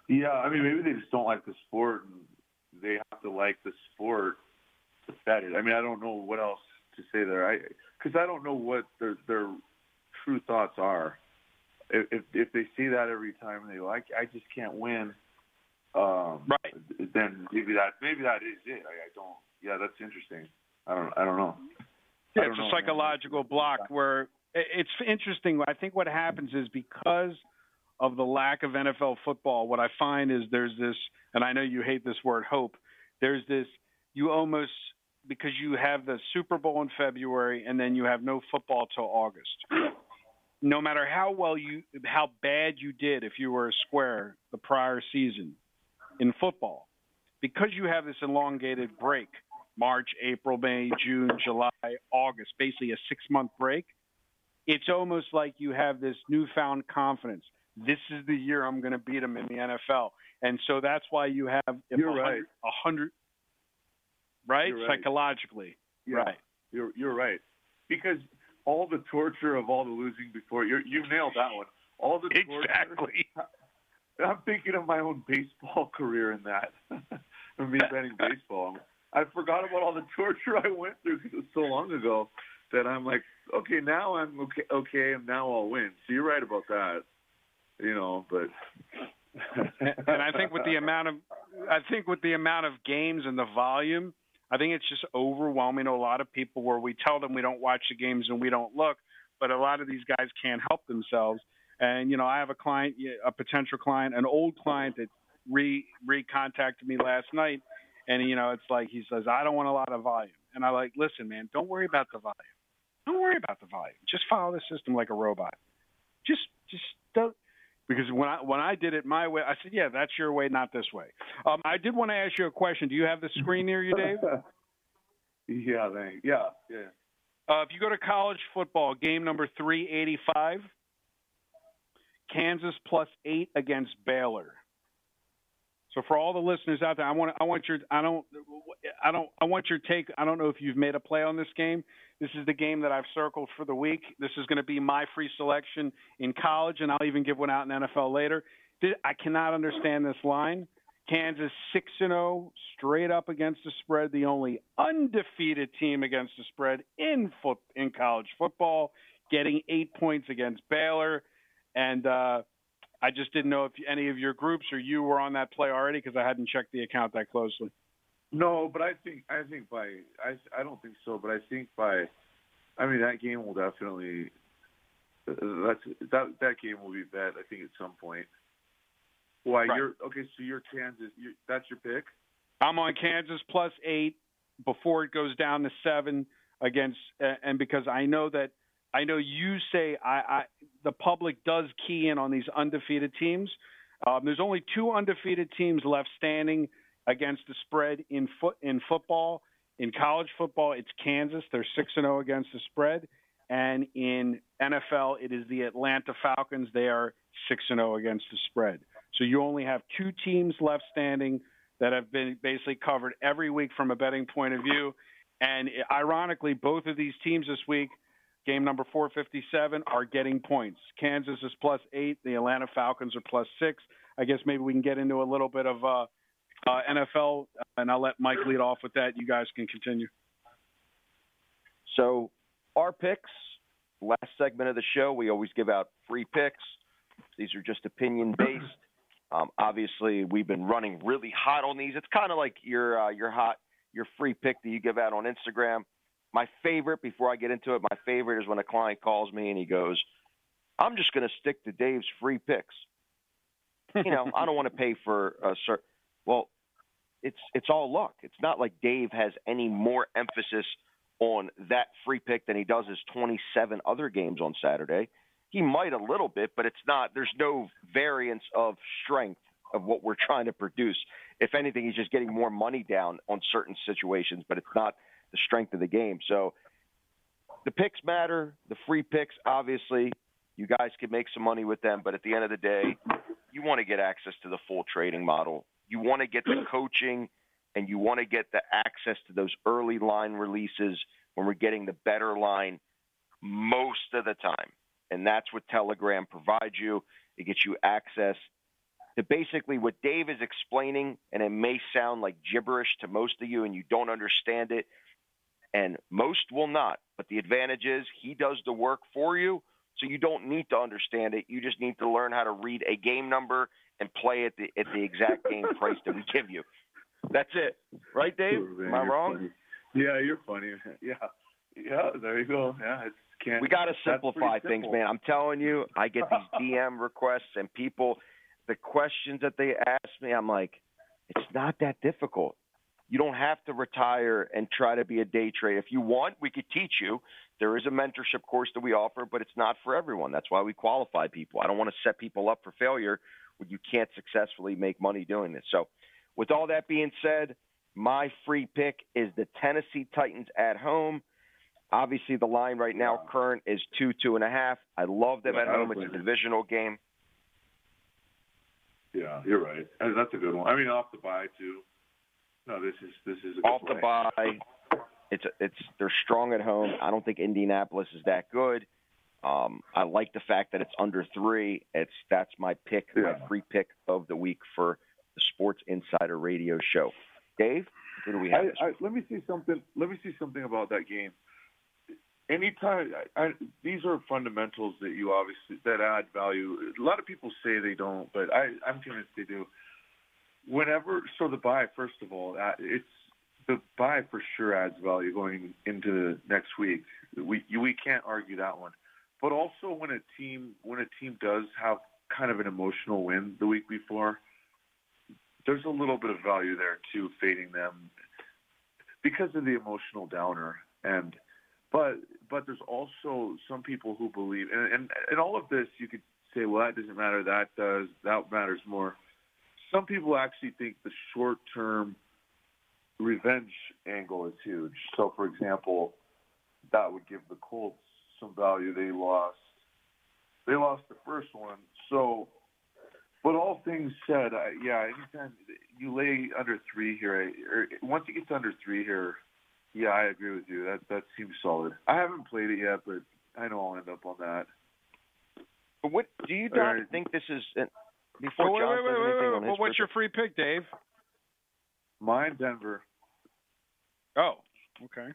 Yeah, I mean maybe they just don't like the sport and they have to like the sport to bet it. I mean I don't know what else to say there. I because I don't know what their their true thoughts are. If, if if they see that every time and they like, I just can't win. Um, right. Then maybe that maybe that is it. I, I don't. Yeah, that's interesting. I don't. I don't know. Yeah, it's a psychological man. block where it's interesting. I think what happens is because of the lack of NFL football, what I find is there's this, and I know you hate this word, hope. There's this, you almost, because you have the Super Bowl in February and then you have no football till August. No matter how well you, how bad you did if you were a square the prior season in football, because you have this elongated break, March, April, May, June, July, August, basically a six month break, it's almost like you have this newfound confidence. This is the year I'm going to beat them in the NFL. And so that's why you have you're 100, right. 100 right? You're right psychologically. Yeah. Right. You're you're right. Because all the torture of all the losing before you you nailed that one. All the torture, Exactly. I'm thinking of my own baseball career in that. of me betting baseball. I forgot about all the torture I went through because it was so long ago that I'm like, okay, now I'm okay, okay, and now I'll win. So you're right about that, you know. But and I think with the amount of, I think with the amount of games and the volume, I think it's just overwhelming a lot of people. Where we tell them we don't watch the games and we don't look, but a lot of these guys can't help themselves. And you know, I have a client, a potential client, an old client that re recontacted me last night, and you know, it's like he says, I don't want a lot of volume, and I like, listen, man, don't worry about the volume. Don't worry about the volume. Just follow the system like a robot. Just, just don't. Because when I when I did it my way, I said, "Yeah, that's your way, not this way." Um, I did want to ask you a question. Do you have the screen near you, Dave? yeah, thanks. Yeah, yeah. Uh, if you go to college football, game number three eighty five, Kansas plus eight against Baylor. So for all the listeners out there, I want I want your I don't I don't I want your take. I don't know if you've made a play on this game. This is the game that I've circled for the week. This is going to be my free selection in college, and I'll even give one out in NFL later. I cannot understand this line. Kansas 6 and 0 straight up against the spread, the only undefeated team against the spread in foot in college football, getting 8 points against Baylor and uh, I just didn't know if any of your groups or you were on that play already because I hadn't checked the account that closely. No, but I think I think by I I don't think so, but I think by I mean that game will definitely that's that that game will be bet I think at some point. Why right. you're okay? So you're Kansas. You're, that's your pick. I'm on Kansas plus eight before it goes down to seven against, and because I know that I know you say I, I the public does key in on these undefeated teams. Um, there's only two undefeated teams left standing against the spread in foot in football. In college football, it's Kansas. They're six and zero oh against the spread, and in NFL, it is the Atlanta Falcons. They are six and zero oh against the spread. So you only have two teams left standing that have been basically covered every week from a betting point of view. And ironically, both of these teams this week, game number 457, are getting points. Kansas is plus eight. The Atlanta Falcons are plus six. I guess maybe we can get into a little bit of uh, uh, NFL, and I'll let Mike lead off with that. You guys can continue. So, our picks, last segment of the show, we always give out free picks. These are just opinion based. Um, obviously, we've been running really hot on these. It's kind of like your uh, your hot your free pick that you give out on Instagram. My favorite, before I get into it, my favorite is when a client calls me and he goes, "I'm just going to stick to Dave's free picks." You know, I don't want to pay for a certain. Well, it's it's all luck. It's not like Dave has any more emphasis on that free pick than he does his 27 other games on Saturday. He might a little bit, but it's not. There's no variance of strength of what we're trying to produce. If anything, he's just getting more money down on certain situations, but it's not the strength of the game. So the picks matter. The free picks, obviously, You guys could make some money with them, but at the end of the day, you want to get access to the full trading model. You want to get the coaching and you want to get the access to those early line releases when we're getting the better line most of the time. And that's what Telegram provides you. It gets you access to basically what Dave is explaining, and it may sound like gibberish to most of you and you don't understand it, and most will not. But the advantage is he does the work for you, so you don't need to understand it. You just need to learn how to read a game number and play at the at the exact game price that we give you. That's it, right, Dave? Man, Am I wrong? funny. Yeah, you're funny. Yeah, yeah. There you go. Yeah, it's can't. We got to simplify things, simple. man. I'm telling you, I get these DM requests and people, the questions that they ask me, I'm like, it's not that difficult. You don't have to retire and try to be a day trader. If you want, we could teach you. There is a mentorship course that we offer, but it's not for everyone. That's why we qualify people. I don't want to set people up for failure when you can't successfully make money doing this. So, with all that being said, my free pick is the Tennessee Titans at home. Obviously, the line right now current is two, two and a half. I love them Yeah, at home. It's a divisional game. Yeah, you're right. That's a good one. I mean, off the bye too. No, this is this is a good Off the play. bye, it's it's they're strong at home. I don't think Indianapolis is that good. Um, I like the fact that it's under three. It's that's my pick, my free pick of the week for the Sports Insider Radio Show. Dave, who do we have? I, I, let me see something. Let me see something about that game. Anytime, I, I, these are fundamentals that you obviously that add value. A lot of people say they don't, but I, I'm convinced they do. Whenever, so the bye first of all, uh, it's the bye for sure adds value going into the next week. We we can't argue that one. But also when a team when a team does have kind of an emotional win the week before, there's a little bit of value there too, fading them because of the emotional downer. And but but there's also some people who believe, and and, and all of this you could say, well, that doesn't matter. That does. That matters more. Some people actually think the short term revenge angle is huge. So, for example, that would give the Colts some value. They lost. They lost the first one. So, but all things said, I, yeah, anytime you lay under three here, or once it gets under three here, yeah, I agree with you. That that seems solid. I haven't played it yet, but I know I'll end up on that. But what do you not right. think this is? uh, Before Well, wait, John wait, says wait, wait, wait. Well, what's your free pick, Dave? Mine, Denver. Oh, okay.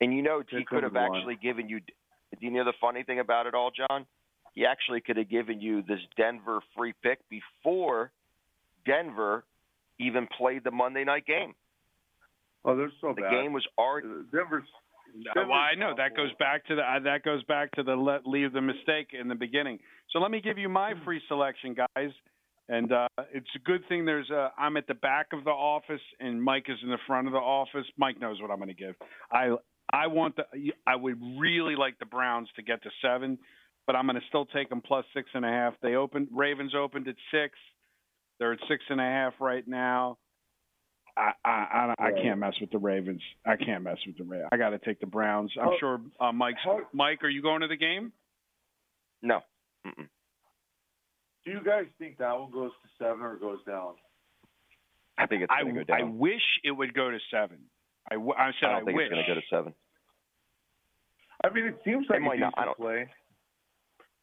And you know, he could have number one. actually given you. Do you know the funny thing about it all, John? He actually could have given you this Denver free pick before Denver even played the Monday night game. Oh, they're so The bad. The game was already. Uh, Denver's. Uh, well, I know that goes back to the uh, that goes back to the let leave the mistake in the beginning. So let me give you my free selection, guys. And uh, it's a good thing there's a, I'm at the back of the office and Mike is in the front of the office. Mike knows what I'm going to give. I I want the I would really like the Browns to get to seven, but I'm going to still take them plus six and a half. They opened Ravens opened at six. They're at six and a half right now. I I I, I can't mess with the Ravens. I can't mess with the Ravens. I got to take the Browns. I'm How- sure uh, Mike's how- Mike. Are you going to the game? No. Mm-mm. Do you guys think that one goes to seven or goes down? I think it's going to go down. I wish it would go to seven. I, w- I said I I, don't think wish. it's going to go to seven. I mean, it seems like It might a not. I don't- play.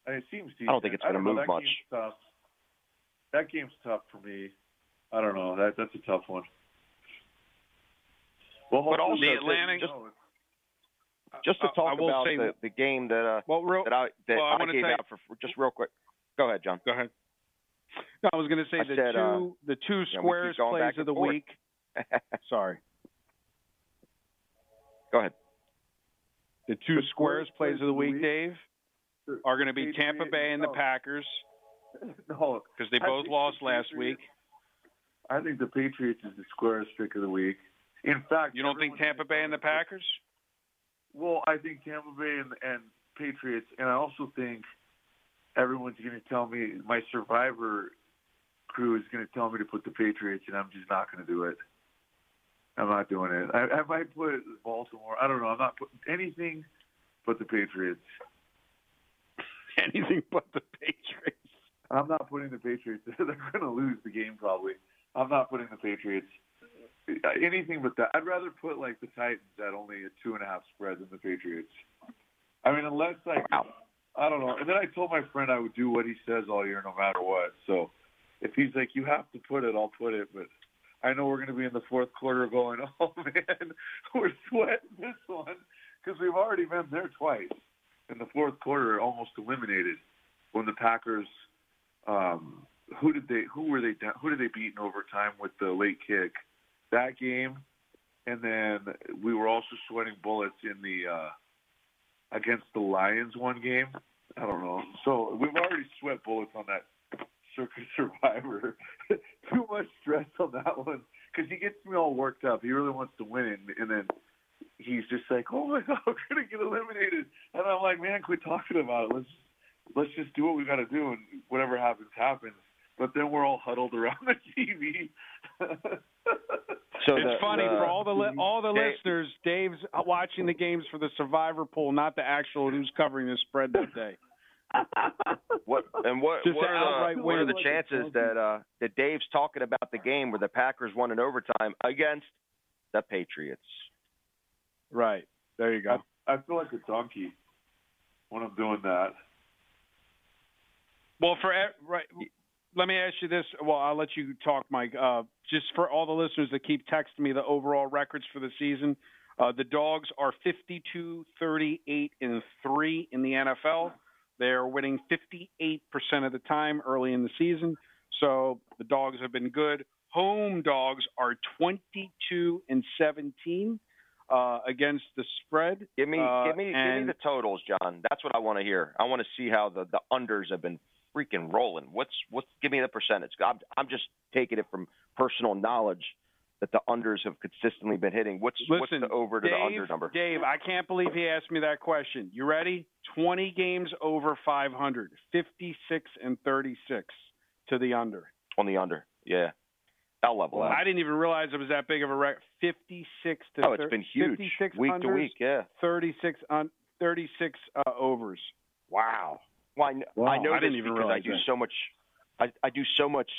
I it seems decent. I don't think it's gonna don't know, move that much. game's Tough. That game's tough for me. I don't know. That that's a tough one. Well, But hopefully- also, The Atlantic- just just to Uh, talk I will about say- the, the game that uh, well, real, that I that well, I I, gave say- out for for- just real quick. Go ahead, John. go ahead. No, I was going to say I the said, two uh, the two yeah, we keep squares going plays of the forth. week. Sorry, Go ahead. the two The squares plays of the week, Dave, The- are going to be Tampa Bay and the. Packers No, because they both lost the last week. I think the Patriots is the squarest pick of the week. In fact, You don't think Tampa Bay and the Packers? Well, I think Tampa Bay and, and Patriots, and I also think everyone's going to tell me my Survivor crew is going to tell me to put the Patriots, and I'm just not going to do it. I'm not doing it. I, I might put Baltimore. I don't know. I'm not putting anything but the Patriots. anything but the Patriots. I'm not putting the Patriots. They're going to lose the game probably. I'm not putting the Patriots anything but that. I'd rather put like the Titans at only a two and a half spread than the Patriots. I mean, unless like Wow. I don't know. And then I told my friend I would do what he says all year, no matter what. So if he's like, you have to put it, I'll put it. But I know we're going to be in the fourth quarter going, oh man, we're sweating this one because we've already been there twice in the fourth quarter, almost eliminated when the Packers. Um, who did they? Who were they? Who did they beat in overtime with the late kick? That game, and then we were also sweating bullets in the uh, against the Lions one game. I don't know. So we've already sweat bullets on that Circus Survivor. Too much stress on that one because he gets me all worked up. He really wants to win it, and then he's just like, "Oh my god, we're gonna get eliminated," and I'm like, "Man, quit talking about it. Let's let's just do what we got to do, and whatever happens, happens." But then we're all huddled around the TV. So It's the- funny the- for all the li- all the Dave- listeners. Dave's watching the games for the Survivor pool, not the actual who's covering the spread that day. What and what Just what an are, outright the, what are the chances that uh that Dave's talking about the game where the Packers won in overtime against the Patriots? Right there, you go. I feel like a donkey when I'm doing that. Well, for e- right, let me ask you this. Well, I'll let you talk, Mike. Uh, just for all the listeners that keep texting me the overall records for the season, uh, the Dogs are 52, 38, and three in the NFL. They're winning 58% of the time early in the season. So the Dogs have been good. Home Dogs are 22 and 17 uh, against the spread. Give me Uh, give me give me the totals, John. That's what I want to hear. I want to see how the the unders have been freaking rolling. What's what's give me the percentage? I'm I'm just taking it from personal knowledge that the unders have consistently been hitting. What's what's the over to Dave, the under number? Dave, I can't believe he asked me that question. You ready? 20 games over 500, 56 and 36 to the under. on the under. Yeah. I'll level out. I didn't even realize it was that big of a record. 56 to Oh, it's thir- been huge 56 week to week. Yeah. 36 on 36 uh, overs. Wow. Well, I, kn- Wow, I know I this didn't even because I do that. so much. I, I do so much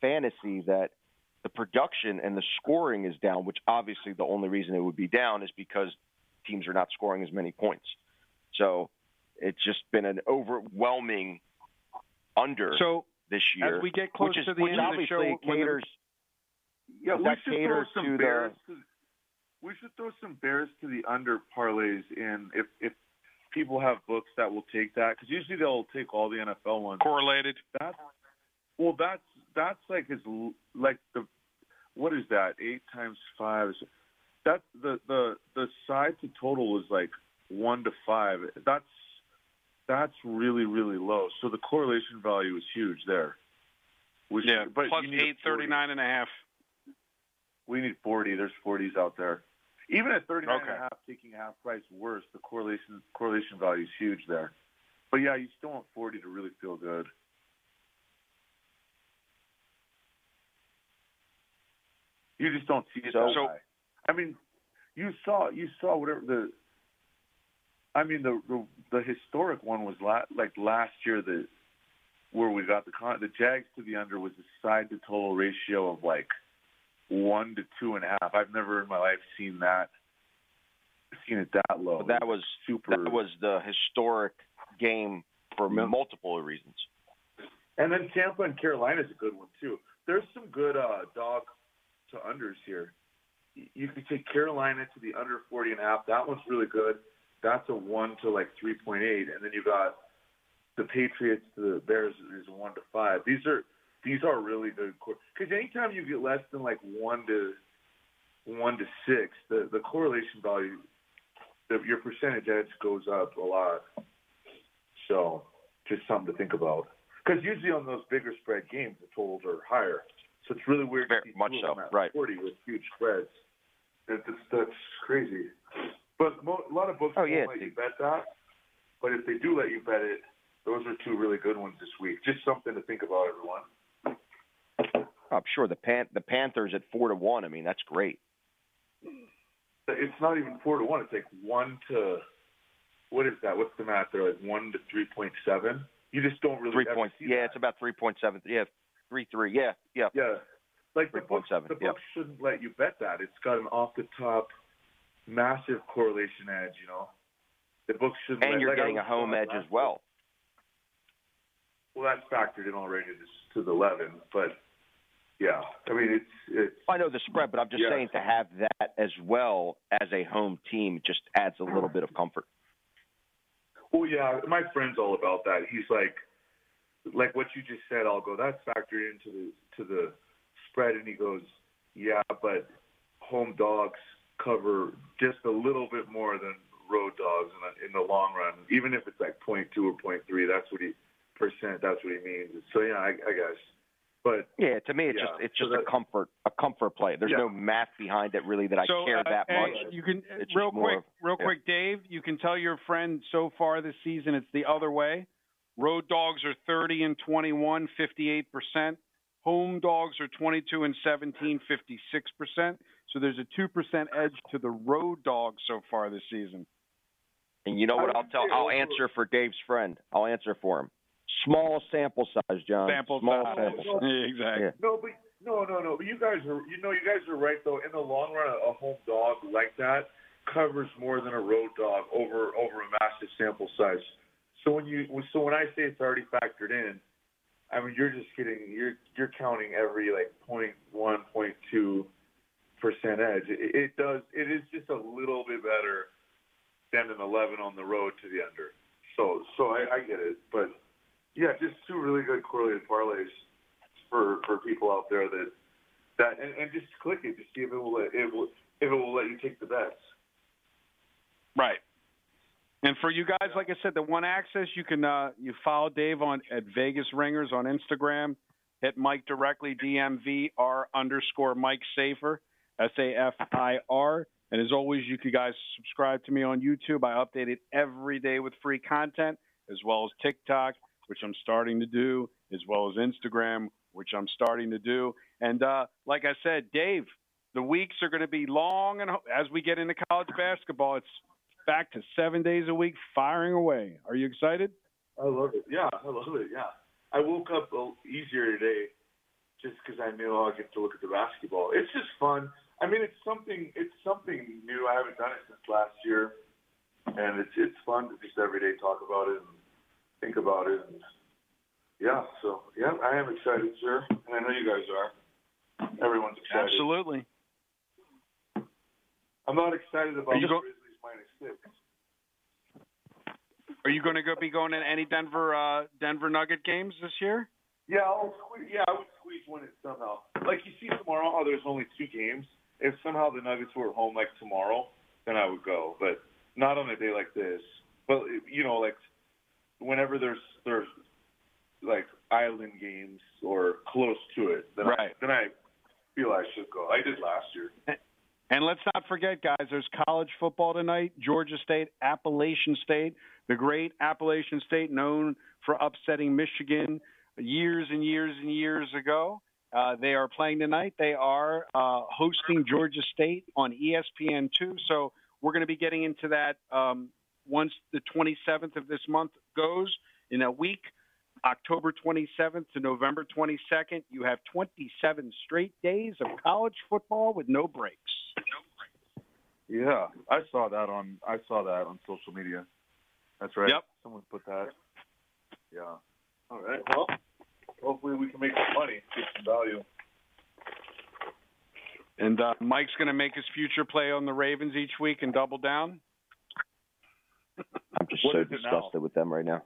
fantasy that the production and the scoring is down. Which obviously the only reason it would be down is because teams are not scoring as many points. So it's just been an overwhelming under So this year, as we get close which is to the which end of the show, obviously when the- caters. Yeah, Does we should throw some to the- bears. To, we should throw some bears to the under parlays in if if people have books that will take that because usually they'll take all the NFL ones. correlated. That's well, that's that's like his like the what is that eight times five? That's the the the side to total is like one to five. That's that's really really low. So the correlation value is huge there. Should- Yeah, but plus need a 839 and a half. we need 40. There's 40s out there. Even at 39 and a half, taking half price worse, the correlation correlation value is huge there. But yeah, you still want 40 to really feel good. You just don't see it So- So-. I mean, you saw you saw whatever the. I mean, the the, the historic one was la- like last year. The where we got the con- the Jags to the under was a side to total ratio of like one to two and a half. I've never in my life seen that seen it that low. But that was super. that was the historic game for Yeah. multiple reasons. and then Tampa and Carolina is a good one too. There's some good uh, dog to unders here. You could take Carolina to the under 40 and a half. That one's really good. That's a one to like 3.8, and then you got the Patriots to the Bears is one to five. These are these are really good because anytime you get less than like one to one to six, the the correlation value, the, your percentage edge goes up a lot. So just something to think about. Because usually on those bigger spread games, the totals are higher. So it's really weird. Very much so, right. 40 with huge spreads. That, that's, that's crazy. But mo- a lot of books Oh, won't yeah, let you bet that. But if they do let you bet it, those are two really good ones this week. Just something to think about, everyone. I'm sure the Pan- the Panthers at four to one. I mean, that's great. It's not even four to one. It's like one to what is that? What's the math there? Like one to three point seven. You just don't really Three point. Yeah, that. it's about three point seven. Yeah, three three. Yeah, yeah. Yeah, like the book, 3.7, the yeah. book shouldn't let you bet that. It's got an off the top, massive correlation edge. You know, the book shouldn't. And let, you're like getting a home edge as well. Well, that's factored in already to, to the eleven, but yeah, I mean it's it's I know the spread, but I'm just Yeah. saying to have that as well as a home team just adds a little bit of comfort. Well, yeah, my friend's all about that. He's like, like what you just said. I'll go. That's factored into the to the spread, and he goes, yeah, but home dogs cover just a little bit more than road dogs in the, in the long run. Even if it's like point two or point three, that's what he percent. That's what he means. So yeah, I, I guess. But Yeah, to me, it's Yeah, just it's so just a comfort a comfort play. There's Yeah. no math behind it really that I so, care uh, that hey, much. You can It's real quick, of- real yeah. quick, Dave. You can tell your friend so far this season it's the other way. Road dogs are 30 and 21, 58 percent. Home dogs are 22 and 17, 56 percent. So there's a two percent edge to the road dogs so far this season. And you know what I I'll tell? I'll answer for Dave's friend. I'll answer for him. Small sample size, John. Sample Small size. sample size. Yeah, exactly. Yeah. No, but no, no, no. But you guys are, you know, you guys are right though. In the long run, a home dog like that covers more than a road dog over over a massive sample size. So when you, so when I say it's already factored in, I mean you're just getting, you're you're counting every like point one, point two percent edge. It, it does, it is just a little bit better than an 11 on the road to the under. So, so I, I get it, but yeah, just two really good correlated parlays for for people out there that that and, and just click it to see if it will let, it will if it will let you take the bets. Right. And for you guys, like I said, the one access you can uh, you follow Dave on at Vegas Ringers on Instagram. Hit Mike directly, DMVR underscore Mike Safir, S A F I R. And as always, you guys subscribe to me on YouTube. I update it every day with free content, as well as TikTok, which I'm starting to do, as well as Instagram, which I'm starting to do. And uh, like I said, Dave, the weeks are going to be long, and as we get into college basketball, it's back to seven days a week, firing away. Are you excited? I love it. Yeah, I love it. Yeah, I woke up easier today just because I knew I'll get to look at the basketball. It's just fun. I mean, it's something. It's something new. I haven't done it since last year, and it's it's fun to just every day talk about it and think about it. And yeah, so yeah, I am excited, sir, and I know you guys are. Everyone's excited. Absolutely. I'm not excited about the go- Grizzlies minus six. Are you going to go be going to any Denver uh, Denver Nugget games this year? Yeah, I'll squeeze, yeah, I would squeeze one in somehow. Like you see tomorrow, how there's only two games. If somehow the Nuggets were at home like tomorrow, then I would go, but not on a day like this. But you know, like whenever there's there's like island games or close to it, then Right. I, then I feel I should go. I did last year. And let's not forget, guys, there's college football tonight. Georgia State, Appalachian State, the great Appalachian State, known for upsetting Michigan years and years and years ago. Uh, they are playing tonight. They are uh, hosting Georgia State on E ESPN2. So we're going to be getting into that um, once the 27th of this month goes. In a week, October 27th to November 22nd, you have 27 straight days of college football with no breaks. Yeah, I saw that on I saw that on social media. That's right. Yep. Someone put that. Yeah. All right. Well, hopefully we can make some money, get some value. And uh, Mike's going to make his future play on the Ravens each week and double down. I'm just What so is now? disgusted with them right now.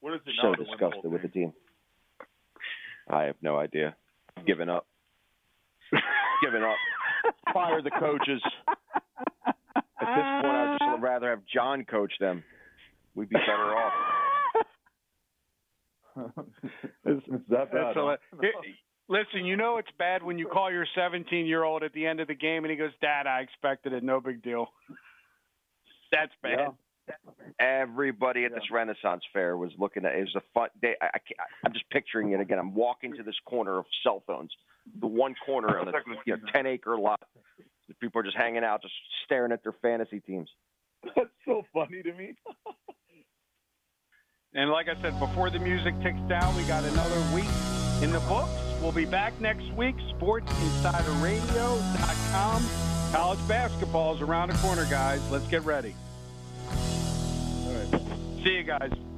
What is it So now to win the disgusted with the team. I have no idea. Given up. Given up. Fire the coaches. At this point, I'd just rather have John coach them. We'd be better off. It's that bad. That's a- huh? Here- Listen, you know it's bad when you call your 17 year old at the end of the game and he goes, Dad, I expected it. No big deal. That's bad. Everybody at yeah. this Renaissance fair was looking at it. was a fun day. I, am just picturing it again. I'm walking to this corner of cell phones, the one corner on the you know, 10 acre lot. People are just hanging out, just staring at their fantasy teams. That's so funny to me. and like I said, before the music ticks down, we got another week in the books. We'll be back next week. SportsInsiderRadio.com. College basketball is around the corner, guys. Let's get ready. See you guys.